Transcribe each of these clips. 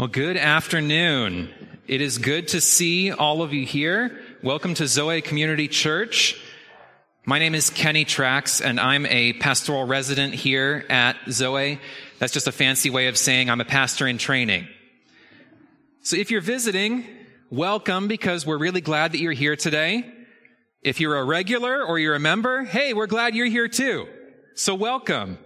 Well, good afternoon. It is good to see all of you here. Welcome to Zoe Community Church. My name is Kenny Trax, and I'm a pastoral resident here at Zoe. That's just a fancy way of saying I'm a pastor in training. So if you're visiting, welcome because we're really glad that you're here today. If you're a regular or you're a member, hey, we're glad you're here too. So welcome.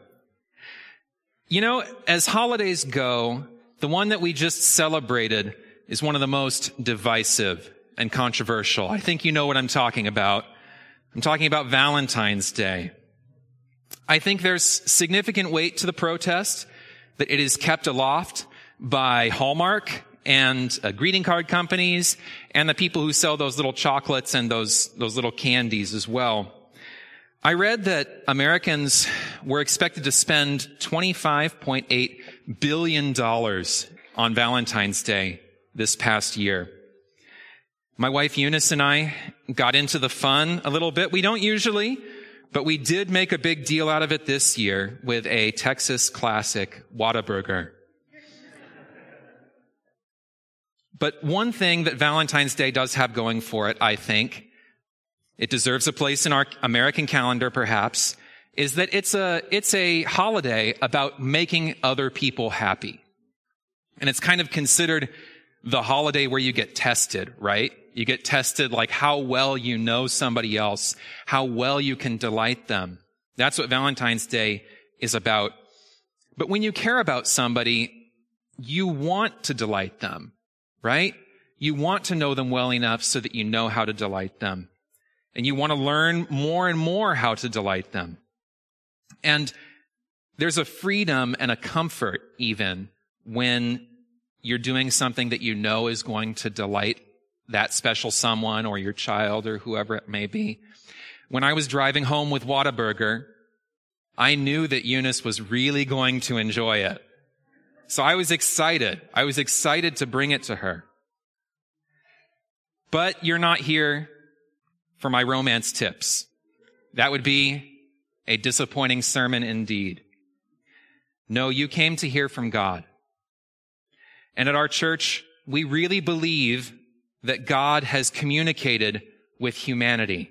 You know, as holidays go, the one that we just celebrated is one of the most divisive and controversial. I think you know what I'm talking about. I'm talking about Valentine's Day. I think there's significant weight to the protest that it is kept aloft by Hallmark and uh, greeting card companies and the people who sell those little chocolates and those, those little candies as well. I read that Americans were expected to spend $25.8 billion on Valentine's Day this past year. My wife Eunice and I got into the fun a little bit. We don't usually, but we did make a big deal out of it this year with a Texas classic Whataburger. But one thing that Valentine's Day does have going for it, I think, it deserves a place in our American calendar perhaps, is that it's a, it's a holiday about making other people happy. And it's kind of considered the holiday where you get tested, right? You get tested like how well you know somebody else, how well you can delight them. That's what Valentine's Day is about. But when you care about somebody, you want to delight them, right? You want to know them well enough so that you know how to delight them. And you want to learn more and more how to delight them. And there's a freedom and a comfort even when you're doing something that you know is going to delight that special someone or your child or whoever it may be. When I was driving home with Whataburger, I knew that Eunice was really going to enjoy it. So I was excited. I was excited to bring it to her. But you're not here for my romance tips. That would be a disappointing sermon indeed. No, you came to hear from God. And at our church, we really believe that God has communicated with humanity.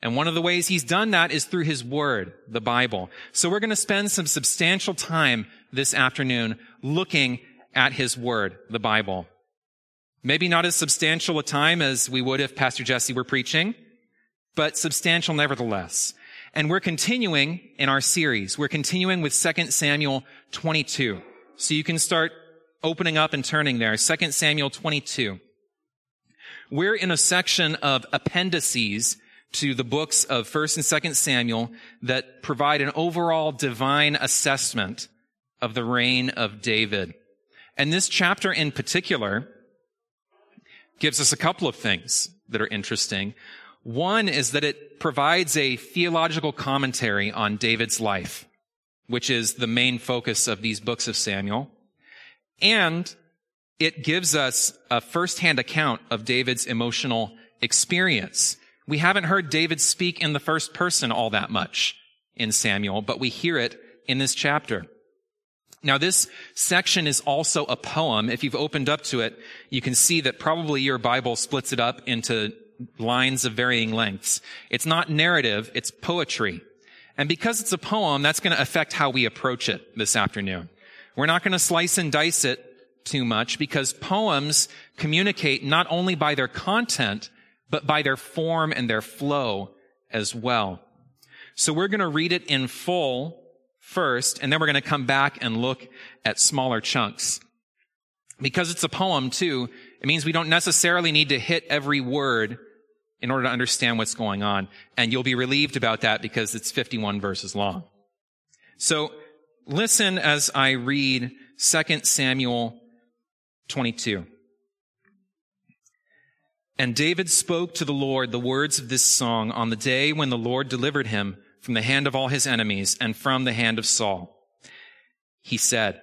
And one of the ways he's done that is through his word, the Bible. So we're going to spend some substantial time this afternoon looking at his word, the Bible. Maybe not as substantial a time as we would if Pastor Jesse were preaching, but substantial nevertheless. And we're continuing in our series. We're continuing with 2 Samuel 22. So you can start opening up and turning there. 2 Samuel 22. We're in a section of appendices to the books of 1st and 2nd Samuel that provide an overall divine assessment of the reign of David. And this chapter in particular gives us a couple of things that are interesting. One is that it provides a theological commentary on David's life, which is the main focus of these books of Samuel. And it gives us a firsthand account of David's emotional experience. We haven't heard David speak in the first person all that much in Samuel, but we hear it in this chapter. Now this section is also a poem. If you've opened up to it, you can see that probably your Bible splits it up into lines of varying lengths. It's not narrative, it's poetry. And because it's a poem, that's going to affect how we approach it this afternoon. We're not going to slice and dice it too much because poems communicate not only by their content, but by their form and their flow as well. So we're going to read it in full first, and then we're going to come back and look at smaller chunks. Because it's a poem too, it means we don't necessarily need to hit every word in order to understand what's going on. And you'll be relieved about that because it's 51 verses long. So listen as I read 2 Samuel 22. And David spoke to the Lord the words of this song on the day when the Lord delivered him from the hand of all his enemies and from the hand of Saul. He said,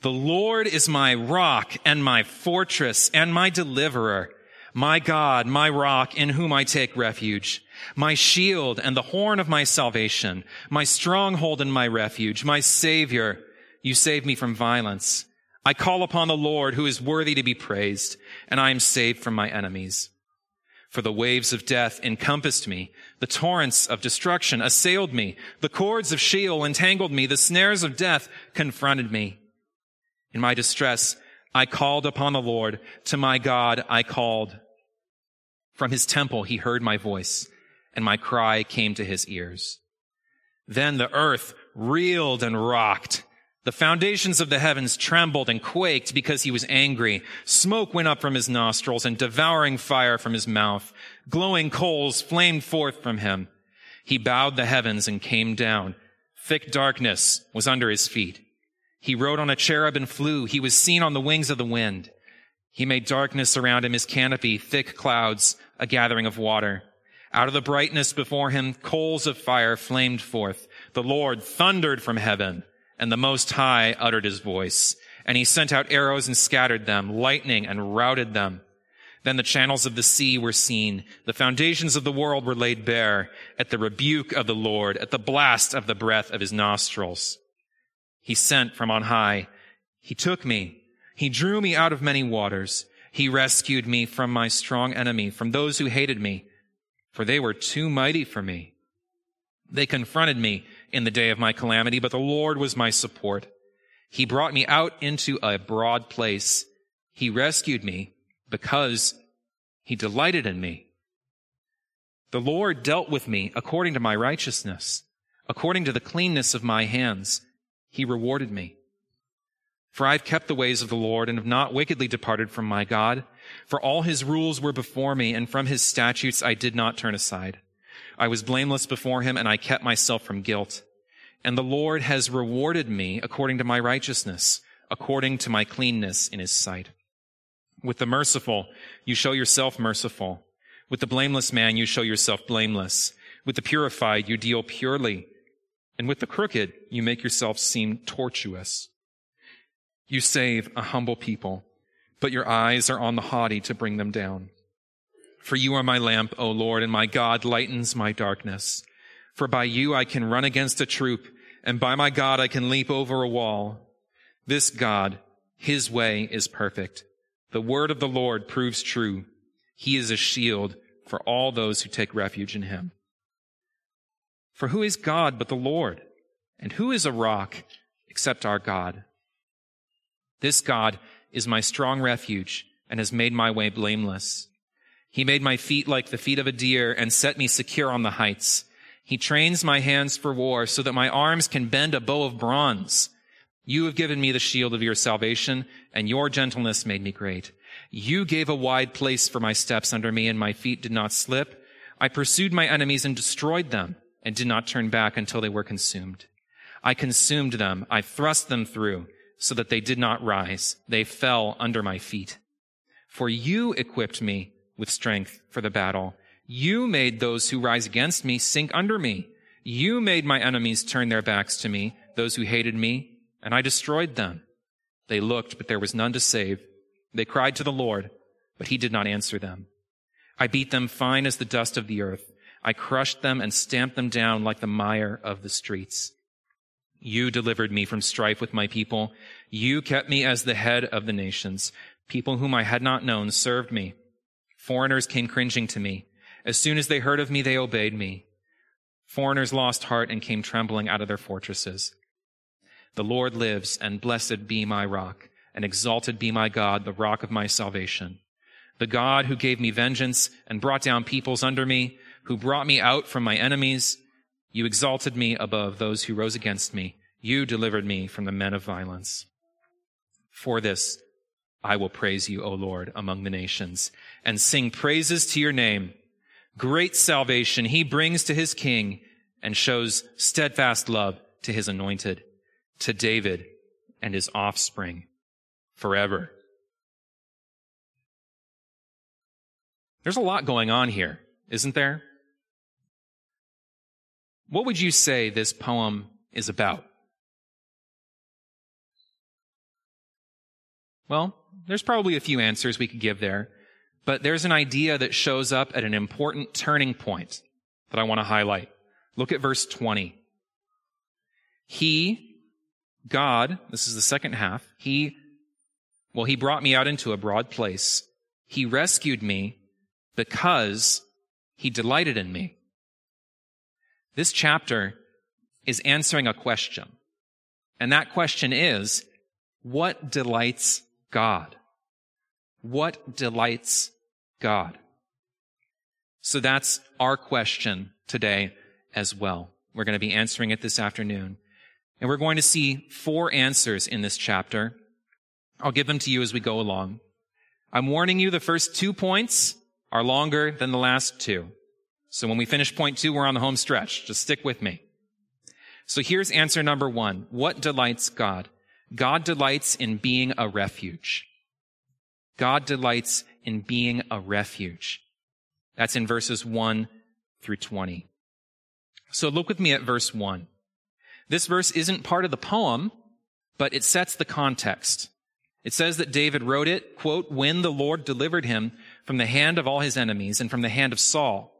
The Lord is my rock and my fortress and my deliverer, my God, my rock in whom I take refuge my shield and the horn of my salvation, my stronghold and my refuge, my savior. You save me from violence. I call upon the Lord who is worthy to be praised, and I am saved from my enemies. For the waves of death encompassed me. The torrents of destruction assailed me. The cords of Sheol entangled me. The snares of death confronted me. In my distress, I called upon the Lord. To my God, I called. From his temple, he heard my voice and my cry came to his ears. Then the earth reeled and rocked. The foundations of the heavens trembled and quaked because he was angry. Smoke went up from his nostrils and devouring fire from his mouth. Glowing coals flamed forth from him. He bowed the heavens and came down. Thick darkness was under his feet. He rode on a cherub and flew. He was seen on the wings of the wind. He made darkness around him his canopy, thick clouds, a gathering of water. Out of the brightness before him, coals of fire flamed forth. The Lord thundered from heaven, and the Most High uttered his voice. And he sent out arrows and scattered them, lightning and routed them. Then the channels of the sea were seen. The foundations of the world were laid bare at the rebuke of the Lord, at the blast of the breath of his nostrils. He sent from on high. He took me. He drew me out of many waters. He rescued me from my strong enemy, from those who hated me for they were too mighty for me. They confronted me in the day of my calamity, but the Lord was my support. He brought me out into a broad place. He rescued me because he delighted in me. The Lord dealt with me according to my righteousness, according to the cleanness of my hands. He rewarded me. For I've kept the ways of the Lord and have not wickedly departed from my God. For all his rules were before me, and from his statutes I did not turn aside. I was blameless before him, and I kept myself from guilt. And the Lord has rewarded me according to my righteousness, according to my cleanness in his sight. With the merciful, you show yourself merciful. With the blameless man, you show yourself blameless. With the purified, you deal purely. And with the crooked, you make yourself seem tortuous. You save a humble people but your eyes are on the haughty to bring them down. For you are my lamp, O Lord, and my God lightens my darkness. For by you I can run against a troop, and by my God I can leap over a wall. This God, his way is perfect. The word of the Lord proves true. He is a shield for all those who take refuge in him. For who is God but the Lord? And who is a rock except our God? This God is my strong refuge and has made my way blameless. He made my feet like the feet of a deer and set me secure on the heights. He trains my hands for war so that my arms can bend a bow of bronze. You have given me the shield of your salvation and your gentleness made me great. You gave a wide place for my steps under me and my feet did not slip. I pursued my enemies and destroyed them and did not turn back until they were consumed. I consumed them. I thrust them through so that they did not rise. They fell under my feet. For you equipped me with strength for the battle. You made those who rise against me sink under me. You made my enemies turn their backs to me, those who hated me, and I destroyed them. They looked, but there was none to save. They cried to the Lord, but he did not answer them. I beat them fine as the dust of the earth. I crushed them and stamped them down like the mire of the streets. You delivered me from strife with my people. You kept me as the head of the nations. People whom I had not known served me. Foreigners came cringing to me. As soon as they heard of me, they obeyed me. Foreigners lost heart and came trembling out of their fortresses. The Lord lives, and blessed be my rock, and exalted be my God, the rock of my salvation. The God who gave me vengeance and brought down peoples under me, who brought me out from my enemies, you exalted me above those who rose against me. You delivered me from the men of violence. For this, I will praise you, O Lord, among the nations, and sing praises to your name. Great salvation he brings to his king and shows steadfast love to his anointed, to David and his offspring forever. There's a lot going on here, isn't there? What would you say this poem is about? Well, there's probably a few answers we could give there, but there's an idea that shows up at an important turning point that I want to highlight. Look at verse 20. He, God, this is the second half, He Well, he brought me out into a broad place. He rescued me because he delighted in me. This chapter is answering a question. And that question is, what delights God? What delights God? So that's our question today as well. We're going to be answering it this afternoon. And we're going to see four answers in this chapter. I'll give them to you as we go along. I'm warning you the first two points are longer than the last two. So when we finish point two, we're on the home stretch. Just stick with me. So here's answer number one. What delights God? God delights in being a refuge. God delights in being a refuge. That's in verses 1 through 20. So look with me at verse 1. This verse isn't part of the poem, but it sets the context. It says that David wrote it, quote, when the Lord delivered him from the hand of all his enemies and from the hand of Saul.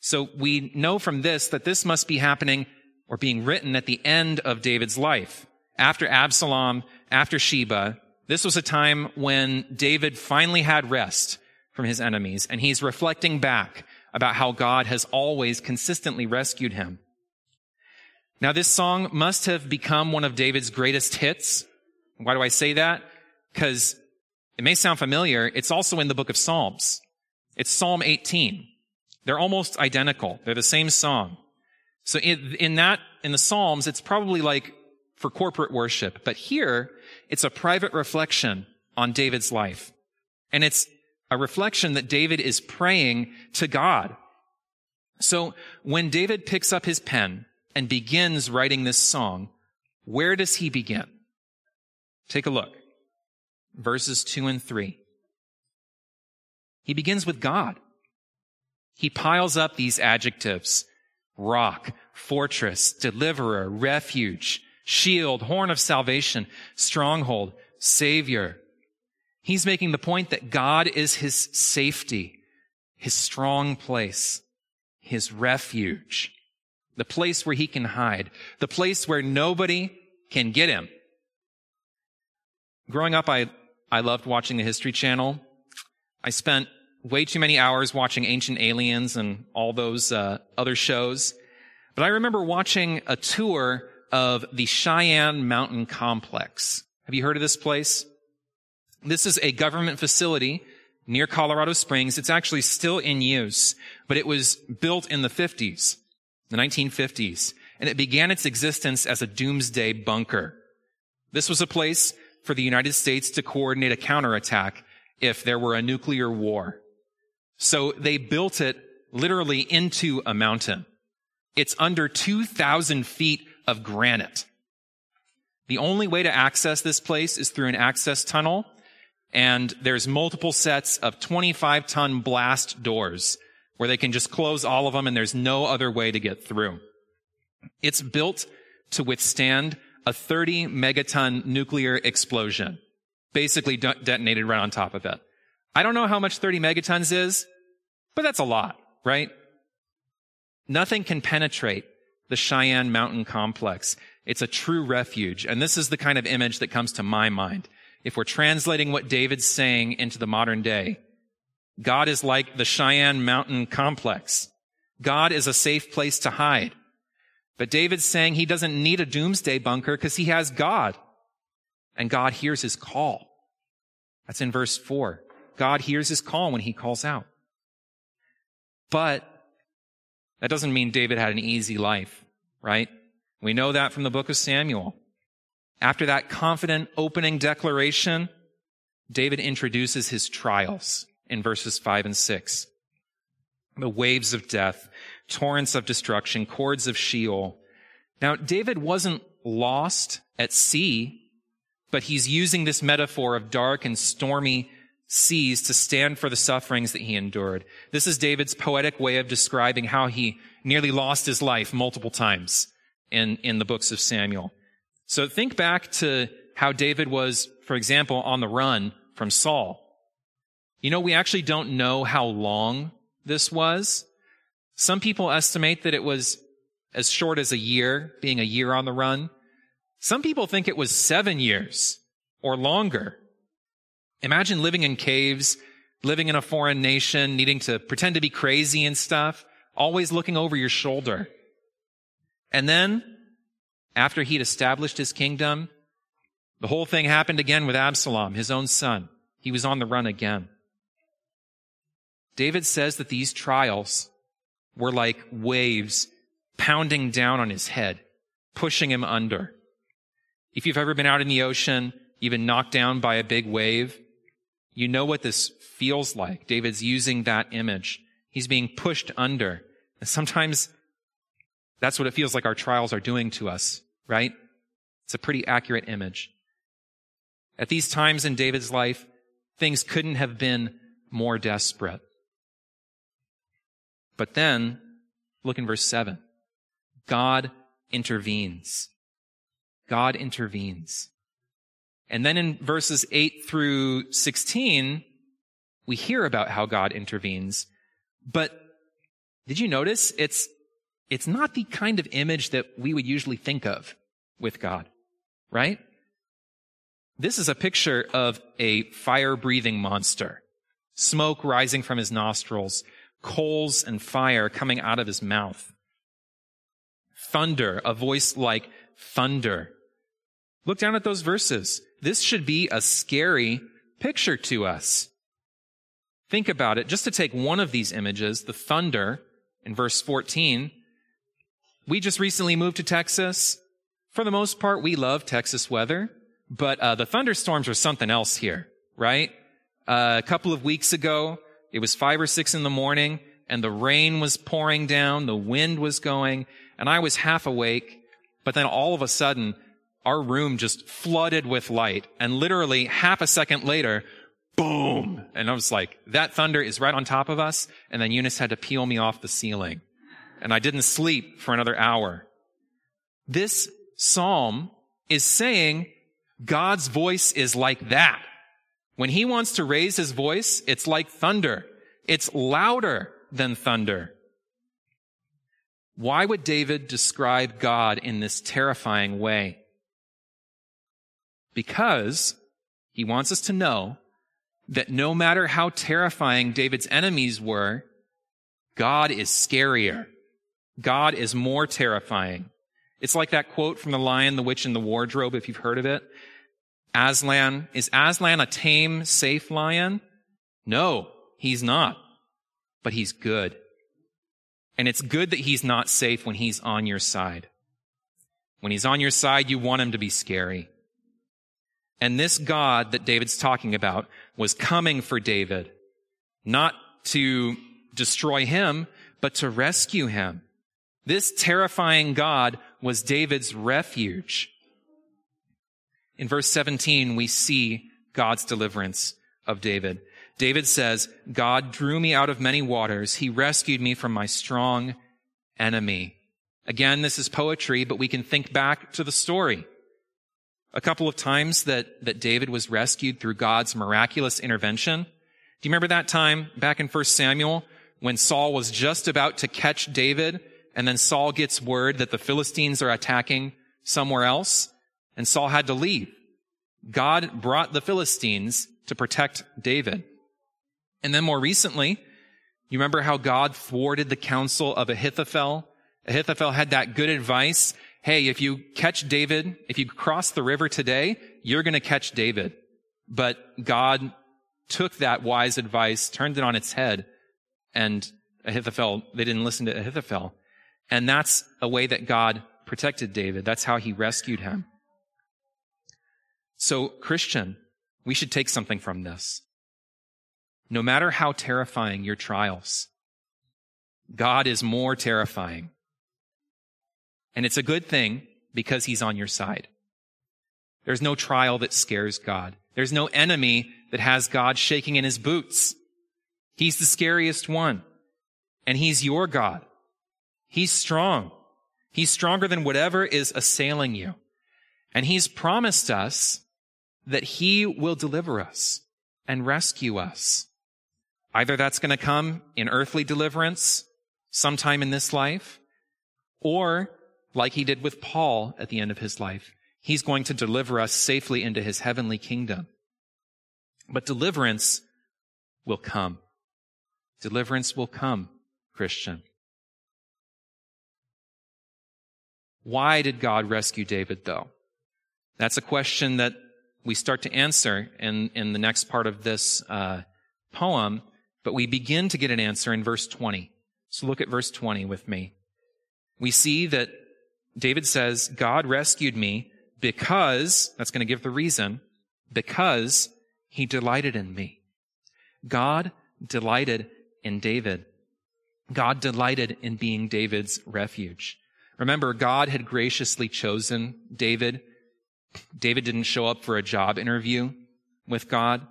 So we know from this that this must be happening or being written at the end of David's life. After Absalom, after Sheba, this was a time when David finally had rest from his enemies, and he's reflecting back about how God has always consistently rescued him. Now, this song must have become one of David's greatest hits. Why do I say that? Because it may sound familiar. It's also in the book of Psalms. It's Psalm 18. They're almost identical. They're the same song. So in, in that, in the Psalms, it's probably like for corporate worship. But here, it's a private reflection on David's life. And it's a reflection that David is praying to God. So when David picks up his pen and begins writing this song, where does he begin? Take a look. Verses two and three. He begins with God. He piles up these adjectives. Rock, fortress, deliverer, refuge, shield, horn of salvation, stronghold, savior, He's making the point that God is his safety, his strong place, his refuge, the place where he can hide, the place where nobody can get him. Growing up, I, I loved watching the History Channel. I spent way too many hours watching Ancient Aliens and all those uh, other shows. But I remember watching a tour of the Cheyenne Mountain Complex. Have you heard of this place? This is a government facility near Colorado Springs. It's actually still in use, but it was built in the 50s, the 1950s, and it began its existence as a doomsday bunker. This was a place for the United States to coordinate a counterattack if there were a nuclear war. So they built it literally into a mountain. It's under 2,000 feet of granite. The only way to access this place is through an access tunnel and there's multiple sets of 25 ton blast doors where they can just close all of them and there's no other way to get through. It's built to withstand a 30 megaton nuclear explosion, basically de- detonated right on top of it. I don't know how much 30 megatons is, but that's a lot, right? Nothing can penetrate the Cheyenne Mountain complex. It's a true refuge. And this is the kind of image that comes to my mind if we're translating what David's saying into the modern day, God is like the Cheyenne Mountain complex. God is a safe place to hide. But David's saying he doesn't need a doomsday bunker because he has God. And God hears his call. That's in verse four. God hears his call when he calls out. But that doesn't mean David had an easy life, right? We know that from the book of Samuel. After that confident opening declaration, David introduces his trials in verses 5 and 6. The waves of death, torrents of destruction, cords of Sheol. Now, David wasn't lost at sea, but he's using this metaphor of dark and stormy seas to stand for the sufferings that he endured. This is David's poetic way of describing how he nearly lost his life multiple times in, in the books of Samuel. So think back to how David was, for example, on the run from Saul. You know, we actually don't know how long this was. Some people estimate that it was as short as a year, being a year on the run. Some people think it was seven years or longer. Imagine living in caves, living in a foreign nation, needing to pretend to be crazy and stuff, always looking over your shoulder. And then, after he'd established his kingdom, the whole thing happened again with Absalom, his own son. He was on the run again. David says that these trials were like waves pounding down on his head, pushing him under. If you've ever been out in the ocean, you've been knocked down by a big wave, you know what this feels like. David's using that image. He's being pushed under. And sometimes that's what it feels like our trials are doing to us, right? It's a pretty accurate image. At these times in David's life, things couldn't have been more desperate. But then, look in verse 7. God intervenes. God intervenes. And then in verses 8 through 16, we hear about how God intervenes. But did you notice it's, it's not the kind of image that we would usually think of with God, right? This is a picture of a fire breathing monster. Smoke rising from his nostrils, coals and fire coming out of his mouth. Thunder, a voice like thunder. Look down at those verses. This should be a scary picture to us. Think about it. Just to take one of these images, the thunder in verse 14. We just recently moved to Texas. For the most part, we love Texas weather. But uh, the thunderstorms are something else here, right? Uh, a couple of weeks ago, it was five or six in the morning, and the rain was pouring down, the wind was going, and I was half awake. But then all of a sudden, our room just flooded with light, and literally half a second later, boom! And I was like, that thunder is right on top of us. And then Eunice had to peel me off the ceiling. And I didn't sleep for another hour. This psalm is saying God's voice is like that. When he wants to raise his voice, it's like thunder. It's louder than thunder. Why would David describe God in this terrifying way? Because he wants us to know that no matter how terrifying David's enemies were, God is scarier. God is more terrifying. It's like that quote from The Lion, the Witch, and the Wardrobe, if you've heard of it. Aslan, is Aslan a tame, safe lion? No, he's not. But he's good. And it's good that he's not safe when he's on your side. When he's on your side, you want him to be scary. And this God that David's talking about was coming for David, not to destroy him, but to rescue him. This terrifying God was David's refuge. In verse 17, we see God's deliverance of David. David says, God drew me out of many waters. He rescued me from my strong enemy. Again, this is poetry, but we can think back to the story. A couple of times that, that David was rescued through God's miraculous intervention. Do you remember that time back in 1 Samuel when Saul was just about to catch David and then Saul gets word that the Philistines are attacking somewhere else? and Saul had to leave. God brought the Philistines to protect David. And then more recently, you remember how God thwarted the counsel of Ahithophel? Ahithophel had that good advice. Hey, if you catch David, if you cross the river today, you're going to catch David. But God took that wise advice, turned it on its head, and Ahithophel, they didn't listen to Ahithophel. And that's a way that God protected David. That's how he rescued him. So, Christian, we should take something from this. No matter how terrifying your trials, God is more terrifying. And it's a good thing because he's on your side. There's no trial that scares God. There's no enemy that has God shaking in his boots. He's the scariest one. And he's your God. He's strong. He's stronger than whatever is assailing you. And he's promised us that he will deliver us and rescue us. Either that's going to come in earthly deliverance sometime in this life, or like he did with Paul at the end of his life, he's going to deliver us safely into his heavenly kingdom. But deliverance will come. Deliverance will come, Christian. Why did God rescue David, though? That's a question that we start to answer in, in the next part of this uh, poem, but we begin to get an answer in verse 20. So look at verse 20 with me. We see that David says, God rescued me because, that's going to give the reason, because he delighted in me. God delighted in David. God delighted in being David's refuge. Remember, God had graciously chosen David. David didn't show up for a job interview with God.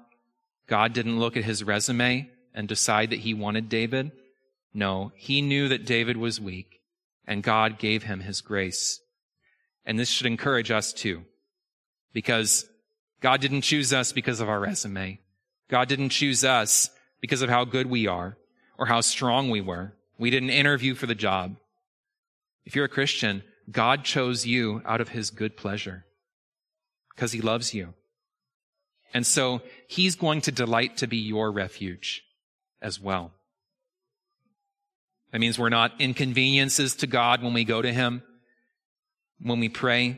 God didn't look at his resume and decide that he wanted David. No, he knew that David was weak and God gave him his grace. And this should encourage us too, because God didn't choose us because of our resume. God didn't choose us because of how good we are or how strong we were. We didn't interview for the job. If you're a Christian, God chose you out of his good pleasure because he loves you. And so he's going to delight to be your refuge as well. That means we're not inconveniences to God when we go to him, when we pray.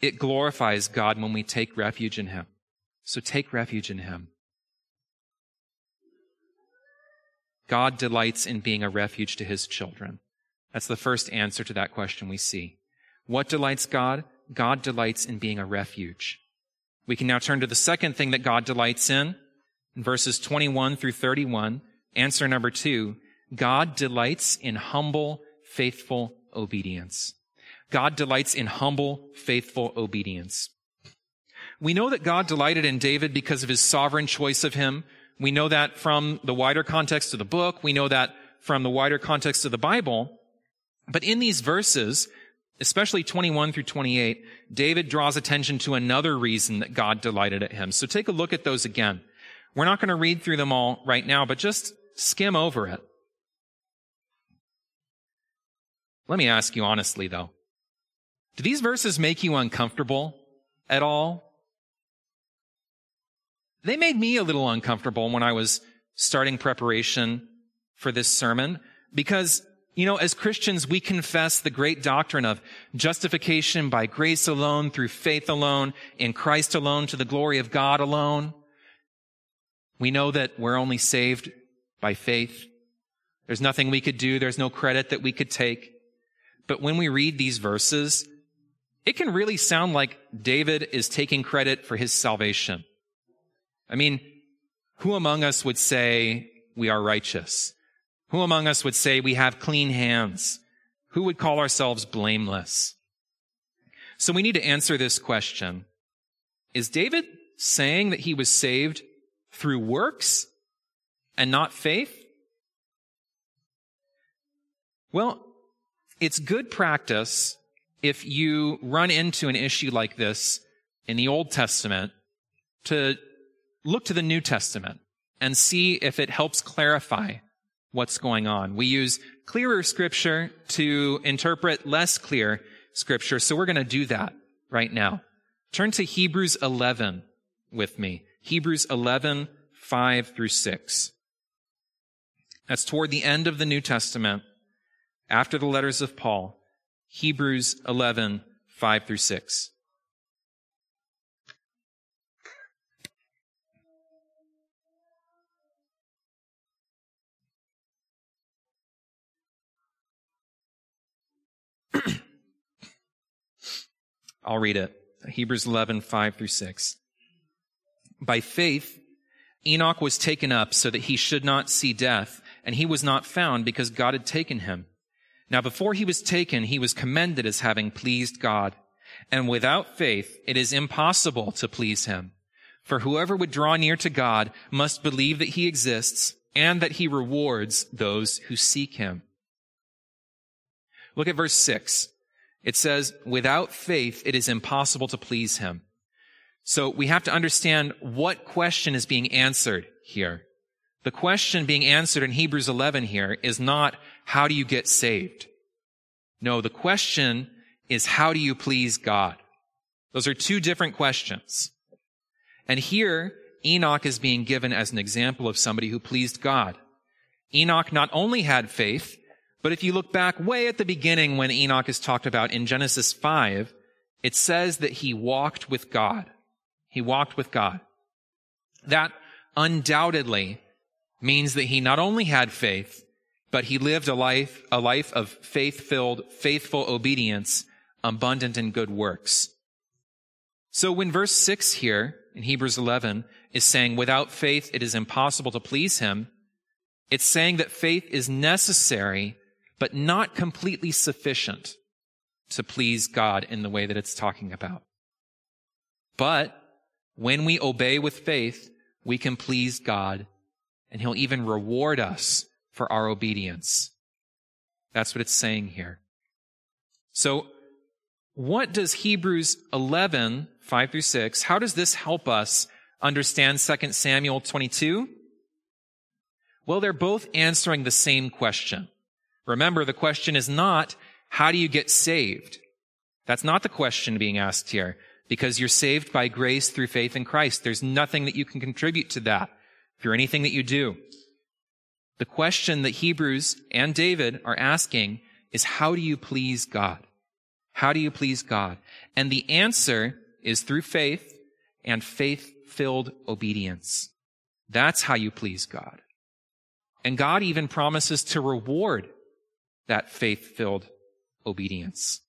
It glorifies God when we take refuge in him. So take refuge in him. God delights in being a refuge to his children. That's the first answer to that question we see. What delights God? God delights in being a refuge. We can now turn to the second thing that God delights in, in verses 21 through 31. Answer number two, God delights in humble, faithful obedience. God delights in humble, faithful obedience. We know that God delighted in David because of his sovereign choice of him we know that from the wider context of the book. We know that from the wider context of the Bible. But in these verses, especially 21 through 28, David draws attention to another reason that God delighted at him. So take a look at those again. We're not going to read through them all right now, but just skim over it. Let me ask you honestly though. Do these verses make you uncomfortable at all? They made me a little uncomfortable when I was starting preparation for this sermon because, you know, as Christians, we confess the great doctrine of justification by grace alone, through faith alone, in Christ alone, to the glory of God alone. We know that we're only saved by faith. There's nothing we could do. There's no credit that we could take. But when we read these verses, it can really sound like David is taking credit for his salvation. I mean, who among us would say we are righteous? Who among us would say we have clean hands? Who would call ourselves blameless? So we need to answer this question. Is David saying that he was saved through works and not faith? Well, it's good practice if you run into an issue like this in the Old Testament to look to the New Testament and see if it helps clarify what's going on. We use clearer scripture to interpret less clear scripture, so we're going to do that right now. Turn to Hebrews 11 with me. Hebrews 11, 5 through 6. That's toward the end of the New Testament, after the letters of Paul. Hebrews 11, 5 through 6. I'll read it. Hebrews 11, 5 through 6. By faith, Enoch was taken up so that he should not see death, and he was not found because God had taken him. Now before he was taken, he was commended as having pleased God. And without faith, it is impossible to please him. For whoever would draw near to God must believe that he exists and that he rewards those who seek him. Look at verse 6. It says, without faith, it is impossible to please him. So we have to understand what question is being answered here. The question being answered in Hebrews 11 here is not, how do you get saved? No, the question is, how do you please God? Those are two different questions. And here Enoch is being given as an example of somebody who pleased God. Enoch not only had faith, but if you look back way at the beginning when Enoch is talked about in Genesis 5, it says that he walked with God. He walked with God. That undoubtedly means that he not only had faith, but he lived a life, a life of faith-filled, faithful obedience, abundant in good works. So when verse 6 here in Hebrews 11 is saying, without faith it is impossible to please him, it's saying that faith is necessary, but not completely sufficient to please God in the way that it's talking about. But when we obey with faith, we can please God and he'll even reward us for our obedience. That's what it's saying here. So what does Hebrews 11, 5 through 6, how does this help us understand 2 Samuel 22? Well, they're both answering the same question. Remember, the question is not, how do you get saved? That's not the question being asked here, because you're saved by grace through faith in Christ. There's nothing that you can contribute to that through anything that you do. The question that Hebrews and David are asking is, how do you please God? How do you please God? And the answer is through faith and faith-filled obedience. That's how you please God. And God even promises to reward that faith-filled obedience.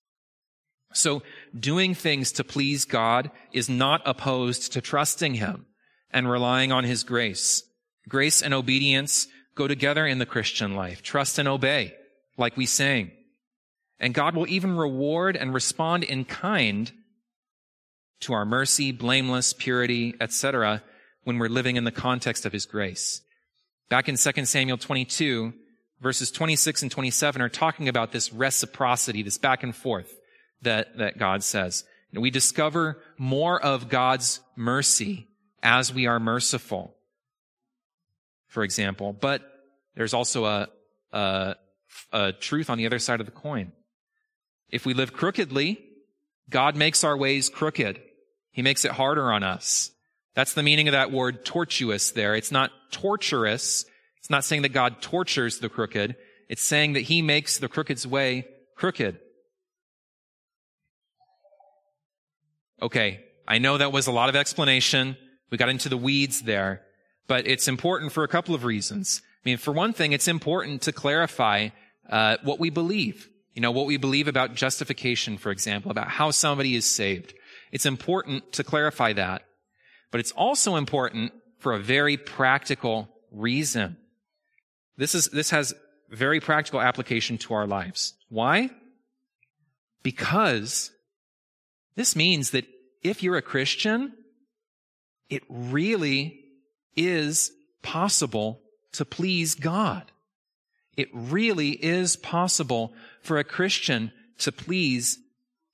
So doing things to please God is not opposed to trusting Him and relying on His grace. Grace and obedience go together in the Christian life. Trust and obey, like we sang. And God will even reward and respond in kind to our mercy, blameless, purity, etc., when we're living in the context of His grace. Back in 2 Samuel 22, verses 26 and 27 are talking about this reciprocity, this back and forth that, that God says. And we discover more of God's mercy as we are merciful, for example. But there's also a, a, a truth on the other side of the coin. If we live crookedly, God makes our ways crooked. He makes it harder on us. That's the meaning of that word tortuous there. It's not torturous. It's not saying that God tortures the crooked. It's saying that he makes the crooked's way crooked. Okay. I know that was a lot of explanation. We got into the weeds there, but it's important for a couple of reasons. I mean, for one thing, it's important to clarify uh, what we believe. You know, what we believe about justification, for example, about how somebody is saved. It's important to clarify that. But it's also important for a very practical reason. This is, this has very practical application to our lives. Why? Because this means that if you're a Christian, it really is possible to please God. It really is possible for a Christian to please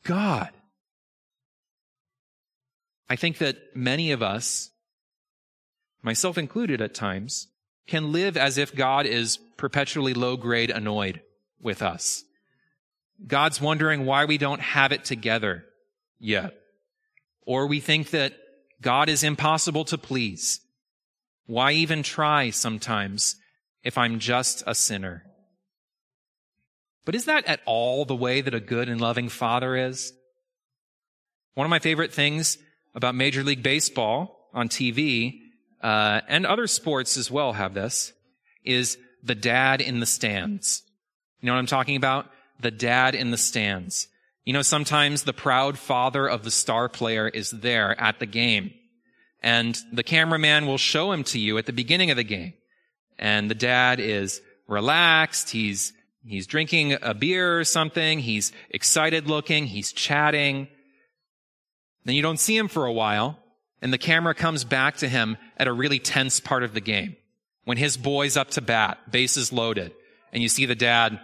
God. I think that many of us, myself included at times, can live as if God is perpetually low grade annoyed with us. God's wondering why we don't have it together yet. Or we think that God is impossible to please. Why even try sometimes if I'm just a sinner? But is that at all the way that a good and loving father is? One of my favorite things about Major League Baseball on TV, uh, and other sports as well have this, is the dad in the stands. You know what I'm talking about? The dad in the stands. You know, sometimes the proud father of the star player is there at the game. And the cameraman will show him to you at the beginning of the game. And the dad is relaxed. He's, he's drinking a beer or something. He's excited looking. He's chatting. Then you don't see him for a while, and the camera comes back to him at a really tense part of the game. When his boy's up to bat, bases loaded, and you see the dad.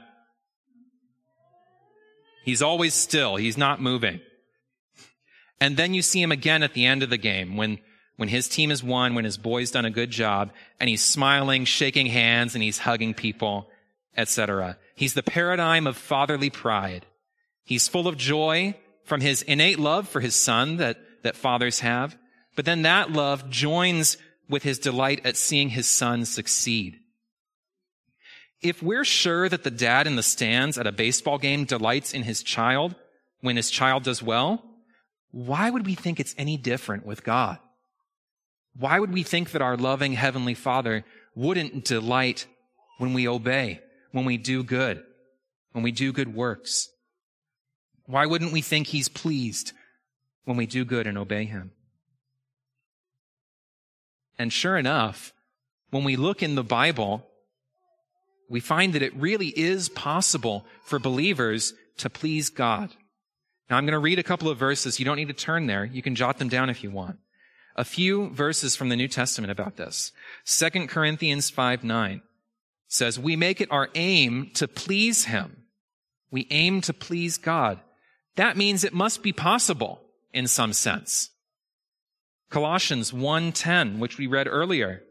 He's always still. He's not moving. And then you see him again at the end of the game when, when his team has won, when his boy's done a good job, and he's smiling, shaking hands, and he's hugging people, etc. He's the paradigm of fatherly pride. He's full of joy from his innate love for his son that, that fathers have. But then that love joins with his delight at seeing his son succeed. If we're sure that the dad in the stands at a baseball game delights in his child when his child does well, why would we think it's any different with God? Why would we think that our loving Heavenly Father wouldn't delight when we obey, when we do good, when we do good works? Why wouldn't we think He's pleased when we do good and obey Him? And sure enough, when we look in the Bible, we find that it really is possible for believers to please God. Now I'm going to read a couple of verses. You don't need to turn there. You can jot them down if you want. A few verses from the New Testament about this. 2 Corinthians 5 9 says, We make it our aim to please Him. We aim to please God. That means it must be possible in some sense. Colossians 1:10, which we read earlier.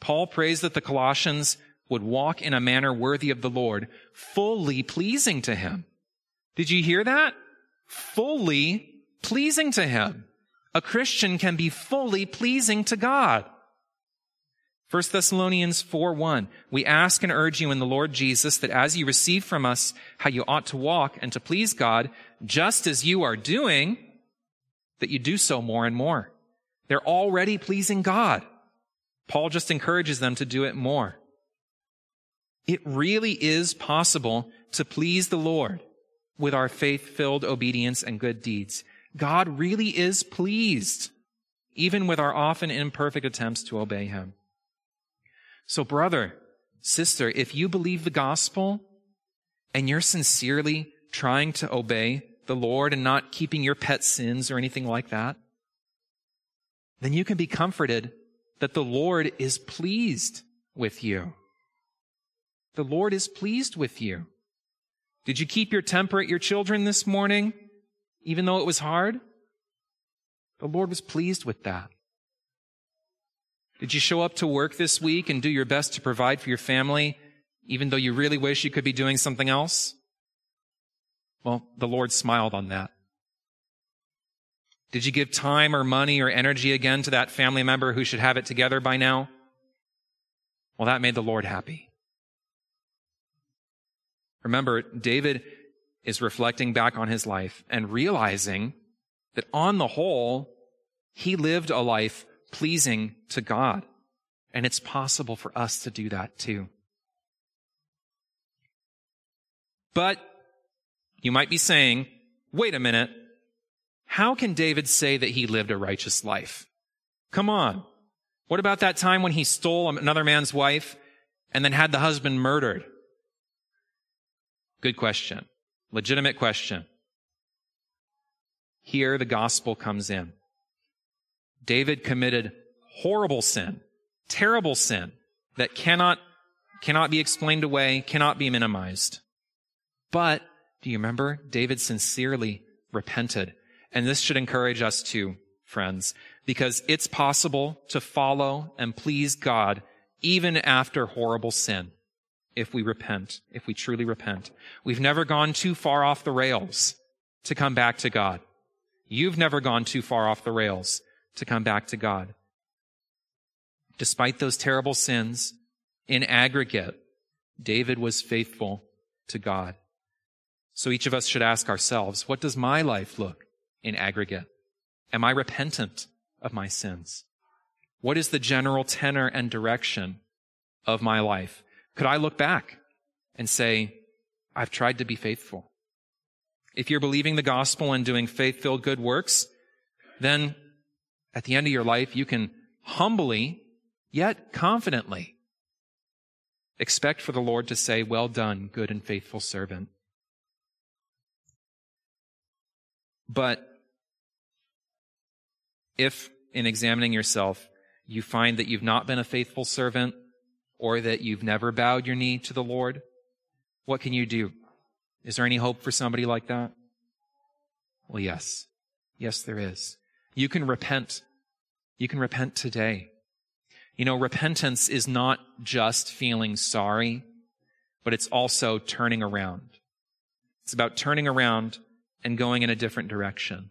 Paul prays that the Colossians would walk in a manner worthy of the Lord, fully pleasing to him. Did you hear that? Fully pleasing to him. A Christian can be fully pleasing to God. 1 Thessalonians 4 1. We ask and urge you in the Lord Jesus that as you receive from us how you ought to walk and to please God, just as you are doing, that you do so more and more. They're already pleasing God. Paul just encourages them to do it more. It really is possible to please the Lord with our faith filled obedience and good deeds. God really is pleased, even with our often imperfect attempts to obey Him. So, brother, sister, if you believe the gospel and you're sincerely trying to obey the Lord and not keeping your pet sins or anything like that, then you can be comforted that the Lord is pleased with you. The Lord is pleased with you. Did you keep your temper at your children this morning, even though it was hard? The Lord was pleased with that. Did you show up to work this week and do your best to provide for your family, even though you really wish you could be doing something else? Well, the Lord smiled on that. Did you give time or money or energy again to that family member who should have it together by now? Well, that made the Lord happy. Remember, David is reflecting back on his life and realizing that on the whole, he lived a life pleasing to God. And it's possible for us to do that too. But you might be saying, wait a minute. How can David say that he lived a righteous life? Come on. What about that time when he stole another man's wife and then had the husband murdered? Good question. Legitimate question. Here the gospel comes in. David committed horrible sin, terrible sin that cannot, cannot be explained away, cannot be minimized. But do you remember? David sincerely repented and this should encourage us too, friends, because it's possible to follow and please God even after horrible sin if we repent, if we truly repent. We've never gone too far off the rails to come back to God. You've never gone too far off the rails to come back to God. Despite those terrible sins, in aggregate, David was faithful to God. So each of us should ask ourselves, what does my life look in aggregate? Am I repentant of my sins? What is the general tenor and direction of my life? Could I look back and say, I've tried to be faithful? If you're believing the gospel and doing faith filled good works, then at the end of your life, you can humbly, yet confidently expect for the Lord to say, Well done, good and faithful servant. But if in examining yourself, you find that you've not been a faithful servant or that you've never bowed your knee to the Lord, what can you do? Is there any hope for somebody like that? Well, yes. Yes, there is. You can repent. You can repent today. You know, repentance is not just feeling sorry, but it's also turning around. It's about turning around and going in a different direction.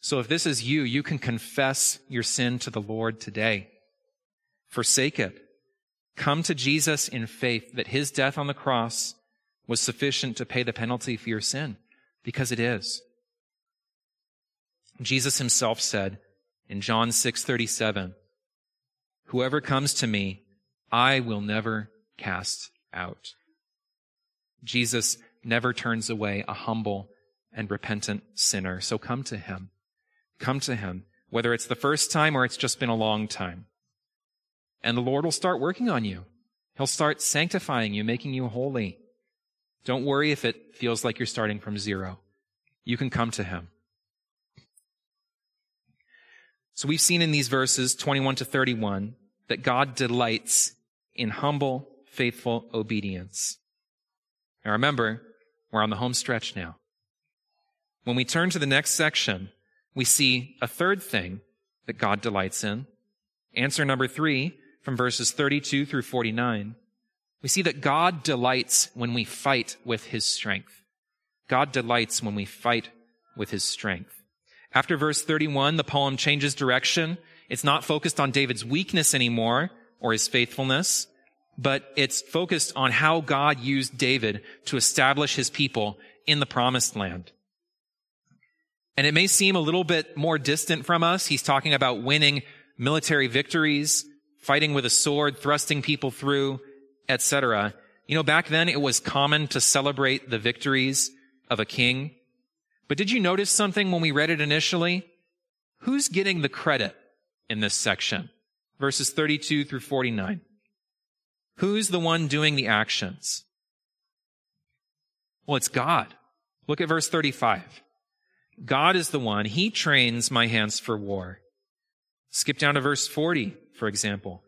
So if this is you, you can confess your sin to the Lord today. forsake it. Come to Jesus in faith that his death on the cross was sufficient to pay the penalty for your sin, because it is. Jesus himself said in John 6:37, "Whoever comes to me, I will never cast out." Jesus never turns away a humble and repentant sinner. So come to him. Come to him, whether it's the first time or it's just been a long time. And the Lord will start working on you. He'll start sanctifying you, making you holy. Don't worry if it feels like you're starting from zero. You can come to him. So we've seen in these verses 21 to 31 that God delights in humble, faithful obedience. Now remember, we're on the home stretch now. When we turn to the next section, we see a third thing that God delights in. Answer number three from verses 32 through 49. We see that God delights when we fight with his strength. God delights when we fight with his strength. After verse 31, the poem changes direction. It's not focused on David's weakness anymore or his faithfulness, but it's focused on how God used David to establish his people in the promised land. And it may seem a little bit more distant from us. He's talking about winning military victories, fighting with a sword, thrusting people through, etc. You know, back then it was common to celebrate the victories of a king. But did you notice something when we read it initially? Who's getting the credit in this section? Verses 32 through 49. Who's the one doing the actions? Well, it's God. Look at verse 35. God is the one. He trains my hands for war. Skip down to verse 40, for example.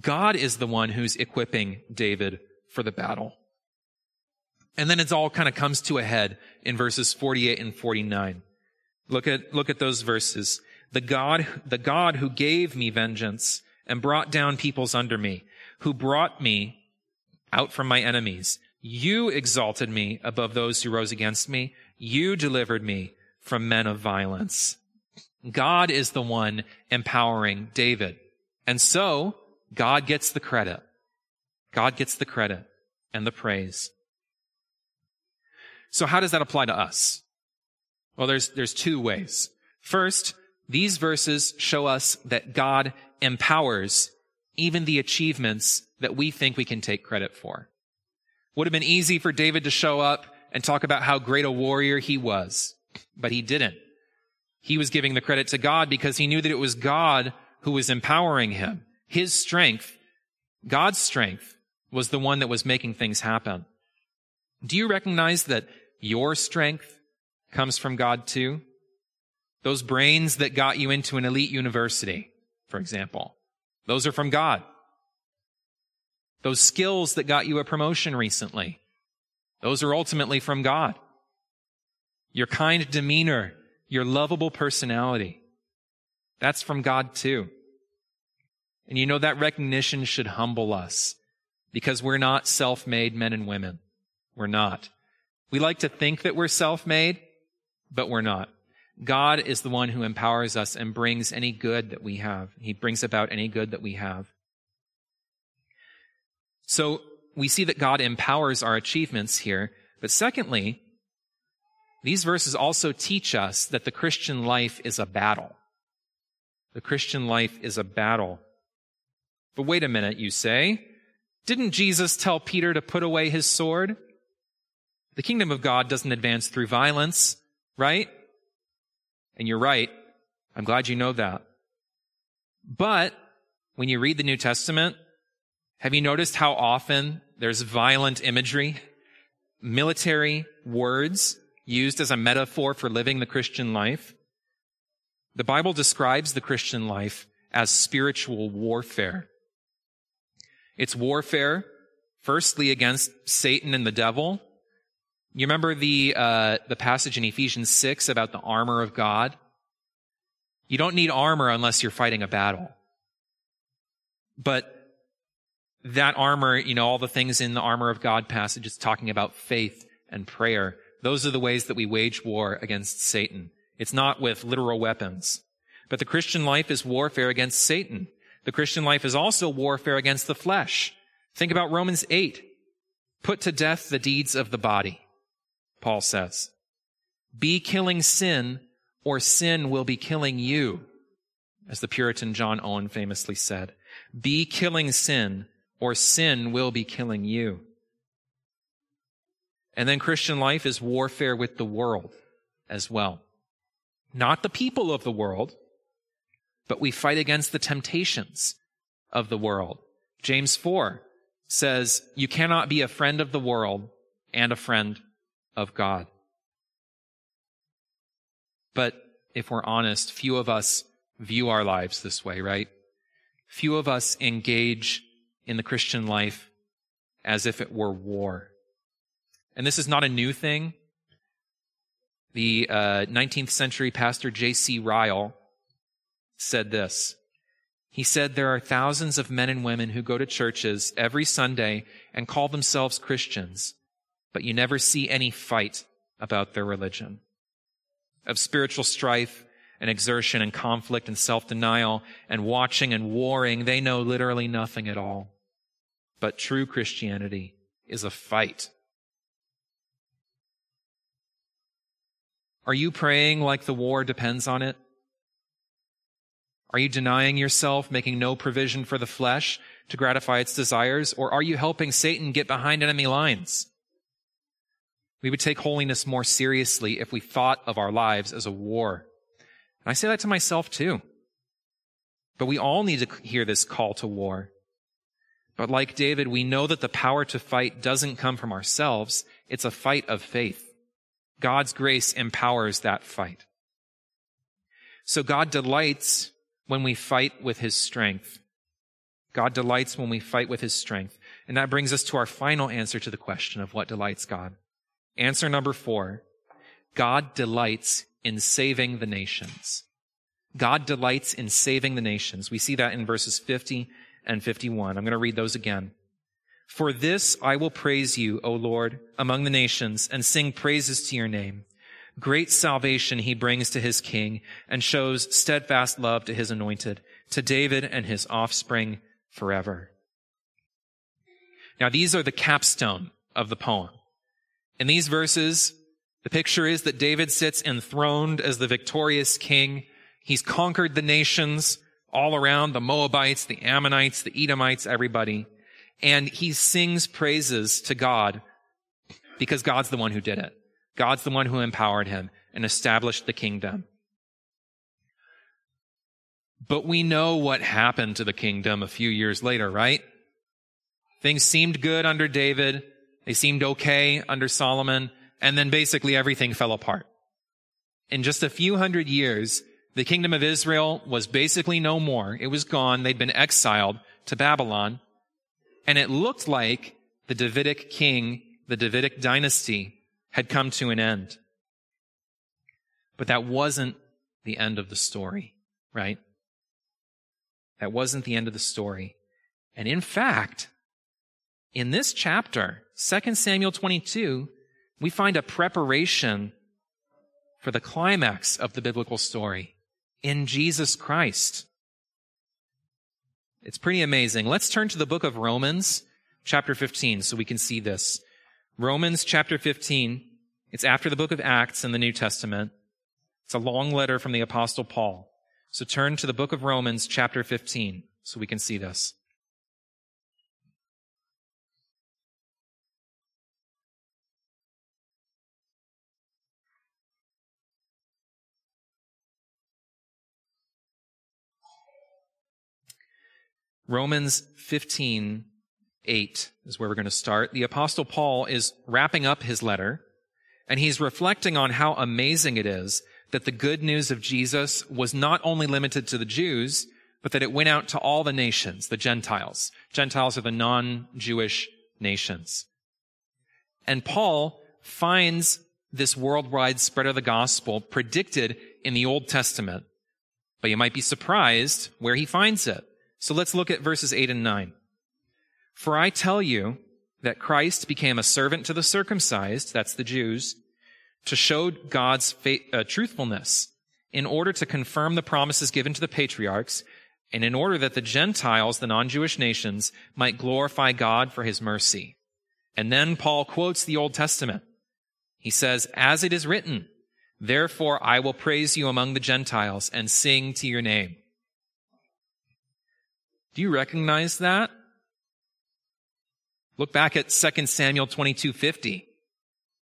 God is the one who's equipping David for the battle. And then it all kind of comes to a head in verses 48 and 49. Look at, look at those verses. The God, the God who gave me vengeance and brought down peoples under me, who brought me out from my enemies. You exalted me above those who rose against me. You delivered me from men of violence. God is the one empowering David. And so God gets the credit. God gets the credit and the praise. So how does that apply to us? Well, there's, there's two ways. First, these verses show us that God empowers even the achievements that we think we can take credit for. Would have been easy for David to show up and talk about how great a warrior he was. But he didn't. He was giving the credit to God because he knew that it was God who was empowering him. His strength, God's strength, was the one that was making things happen. Do you recognize that your strength comes from God too? Those brains that got you into an elite university, for example, those are from God. Those skills that got you a promotion recently, those are ultimately from God your kind demeanor, your lovable personality. That's from God too. And you know that recognition should humble us because we're not self-made men and women. We're not. We like to think that we're self-made, but we're not. God is the one who empowers us and brings any good that we have. He brings about any good that we have. So we see that God empowers our achievements here. But secondly, these verses also teach us that the Christian life is a battle. The Christian life is a battle. But wait a minute, you say. Didn't Jesus tell Peter to put away his sword? The kingdom of God doesn't advance through violence, right? And you're right. I'm glad you know that. But when you read the New Testament, have you noticed how often there's violent imagery, military words? used as a metaphor for living the Christian life. The Bible describes the Christian life as spiritual warfare. It's warfare, firstly, against Satan and the devil. You remember the, uh, the passage in Ephesians 6 about the armor of God? You don't need armor unless you're fighting a battle. But that armor, you know, all the things in the armor of God passage, is talking about faith and prayer. Those are the ways that we wage war against Satan. It's not with literal weapons. But the Christian life is warfare against Satan. The Christian life is also warfare against the flesh. Think about Romans 8. Put to death the deeds of the body, Paul says. Be killing sin, or sin will be killing you, as the Puritan John Owen famously said. Be killing sin, or sin will be killing you. And then Christian life is warfare with the world as well. Not the people of the world, but we fight against the temptations of the world. James 4 says, You cannot be a friend of the world and a friend of God. But if we're honest, few of us view our lives this way, right? Few of us engage in the Christian life as if it were war. And this is not a new thing. The uh, 19th century pastor J.C. Ryle said this. He said, There are thousands of men and women who go to churches every Sunday and call themselves Christians, but you never see any fight about their religion. Of spiritual strife and exertion and conflict and self denial and watching and warring, they know literally nothing at all. But true Christianity is a fight Are you praying like the war depends on it? Are you denying yourself, making no provision for the flesh to gratify its desires? Or are you helping Satan get behind enemy lines? We would take holiness more seriously if we thought of our lives as a war. And I say that to myself too. But we all need to hear this call to war. But like David, we know that the power to fight doesn't come from ourselves. It's a fight of faith. God's grace empowers that fight. So God delights when we fight with his strength. God delights when we fight with his strength. And that brings us to our final answer to the question of what delights God. Answer number four. God delights in saving the nations. God delights in saving the nations. We see that in verses 50 and 51. I'm going to read those again. For this I will praise you, O Lord, among the nations, and sing praises to your name. Great salvation he brings to his king, and shows steadfast love to his anointed, to David and his offspring forever. Now these are the capstone of the poem. In these verses, the picture is that David sits enthroned as the victorious king. He's conquered the nations all around, the Moabites, the Ammonites, the Edomites, everybody and he sings praises to God because God's the one who did it. God's the one who empowered him and established the kingdom. But we know what happened to the kingdom a few years later, right? Things seemed good under David. They seemed okay under Solomon. And then basically everything fell apart. In just a few hundred years, the kingdom of Israel was basically no more. It was gone. They'd been exiled to Babylon. And it looked like the Davidic king, the Davidic dynasty had come to an end. But that wasn't the end of the story, right? That wasn't the end of the story. And in fact, in this chapter, 2 Samuel 22, we find a preparation for the climax of the biblical story in Jesus Christ. It's pretty amazing. Let's turn to the book of Romans, chapter 15, so we can see this. Romans chapter 15. It's after the book of Acts in the New Testament. It's a long letter from the apostle Paul. So turn to the book of Romans chapter 15 so we can see this. Romans 15, 8 is where we're going to start. The apostle Paul is wrapping up his letter and he's reflecting on how amazing it is that the good news of Jesus was not only limited to the Jews, but that it went out to all the nations, the Gentiles. Gentiles are the non-Jewish nations. And Paul finds this worldwide spread of the gospel predicted in the Old Testament. But you might be surprised where he finds it. So let's look at verses 8 and 9. For I tell you that Christ became a servant to the circumcised, that's the Jews, to show God's uh, truthfulness in order to confirm the promises given to the patriarchs and in order that the Gentiles, the non-Jewish nations, might glorify God for his mercy. And then Paul quotes the Old Testament. He says, as it is written, therefore I will praise you among the Gentiles and sing to your name. Do you recognize that? Look back at 2 Samuel 22:50.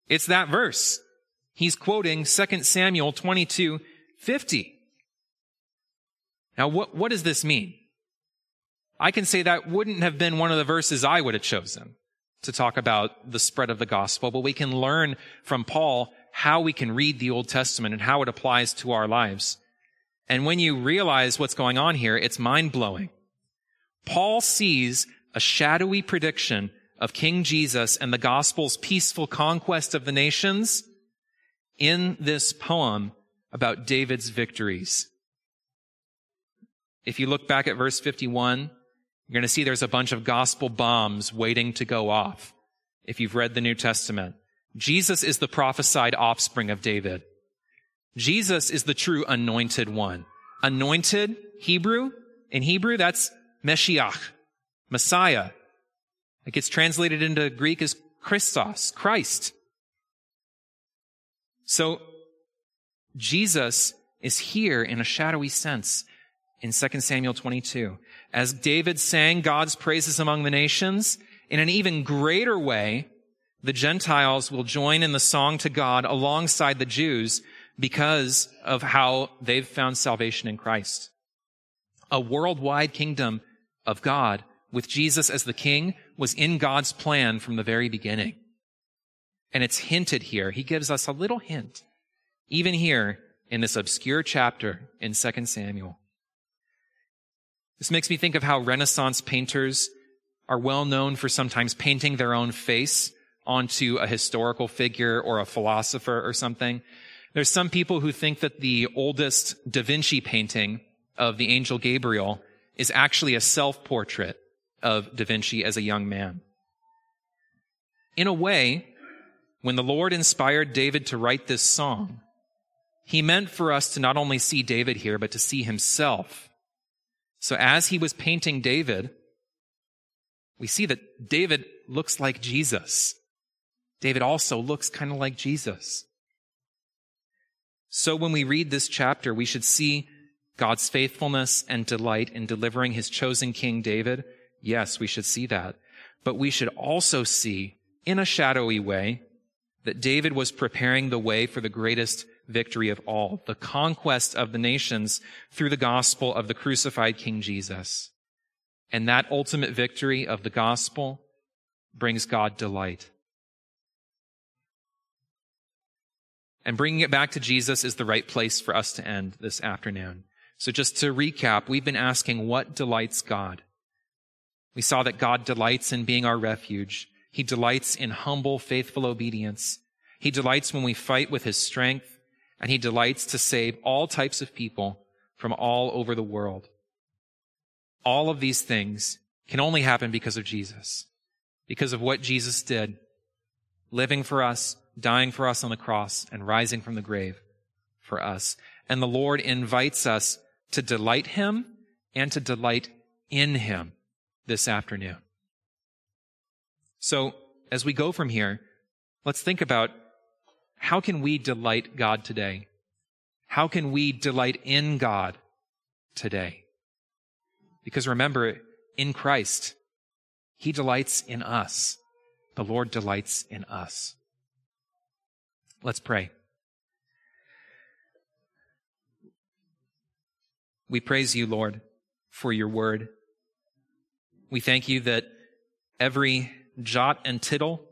It's that verse. He's quoting 2 Samuel 22:50. Now, what, what does this mean? I can say that wouldn't have been one of the verses I would have chosen to talk about the spread of the gospel, but we can learn from Paul how we can read the Old Testament and how it applies to our lives. And when you realize what's going on here, it's mind blowing. Paul sees a shadowy prediction of King Jesus and the gospel's peaceful conquest of the nations in this poem about David's victories. If you look back at verse 51, you're going to see there's a bunch of gospel bombs waiting to go off. If you've read the New Testament, Jesus is the prophesied offspring of David. Jesus is the true anointed one. Anointed, Hebrew, in Hebrew, that's Meshiach, Messiah. It gets translated into Greek as Christos, Christ. So, Jesus is here in a shadowy sense in 2 Samuel 22. As David sang God's praises among the nations, in an even greater way, the Gentiles will join in the song to God alongside the Jews because of how they've found salvation in Christ. A worldwide kingdom of God with Jesus as the king was in God's plan from the very beginning. And it's hinted here. He gives us a little hint, even here in this obscure chapter in 2 Samuel. This makes me think of how Renaissance painters are well known for sometimes painting their own face onto a historical figure or a philosopher or something. There's some people who think that the oldest Da Vinci painting of the angel Gabriel is actually a self-portrait of Da Vinci as a young man. In a way, when the Lord inspired David to write this song, he meant for us to not only see David here, but to see himself so as he was painting David, we see that David looks like Jesus. David also looks kind of like Jesus. So when we read this chapter, we should see God's faithfulness and delight in delivering his chosen king David. Yes, we should see that. But we should also see, in a shadowy way, that David was preparing the way for the greatest victory of all, the conquest of the nations through the gospel of the crucified King Jesus. And that ultimate victory of the gospel brings God delight. And bringing it back to Jesus is the right place for us to end this afternoon. So just to recap, we've been asking what delights God? We saw that God delights in being our refuge. He delights in humble, faithful obedience. He delights when we fight with his strength and he delights to save all types of people from all over the world. All of these things can only happen because of Jesus, because of what Jesus did, living for us, dying for us on the cross, and rising from the grave for us. And the Lord invites us to delight him and to delight in him this afternoon. So as we go from here, let's think about how can we delight God today? How can we delight in God today? Because remember, in Christ, He delights in us. The Lord delights in us. Let's pray. We praise you, Lord, for your word. We thank you that every jot and tittle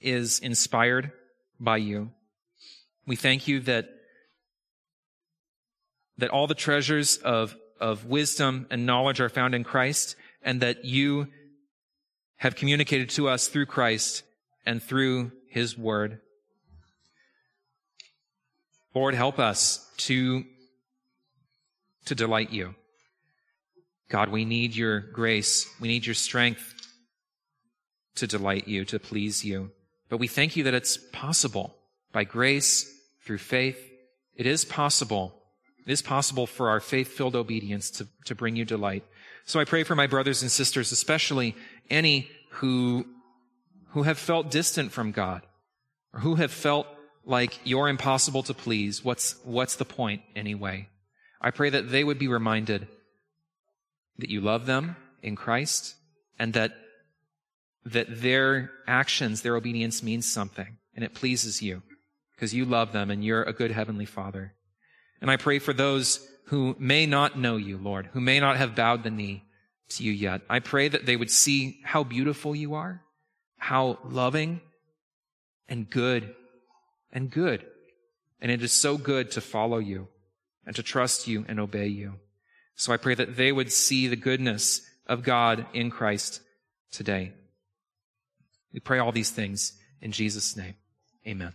is inspired by you. We thank you that, that all the treasures of, of wisdom and knowledge are found in Christ and that you have communicated to us through Christ and through his word. Lord, help us to, to delight you. God, we need your grace. We need your strength to delight you, to please you. But we thank you that it's possible by grace, through faith, it is possible It is possible for our faith filled obedience to, to bring you delight. So I pray for my brothers and sisters, especially any who, who have felt distant from God or who have felt like you're impossible to please. What's, what's the point anyway? I pray that they would be reminded that you love them in Christ and that, that their actions, their obedience means something and it pleases you because you love them and you're a good heavenly father. And I pray for those who may not know you, Lord, who may not have bowed the knee to you yet. I pray that they would see how beautiful you are, how loving and good and good. And it is so good to follow you and to trust you and obey you. So I pray that they would see the goodness of God in Christ today. We pray all these things in Jesus' name. Amen.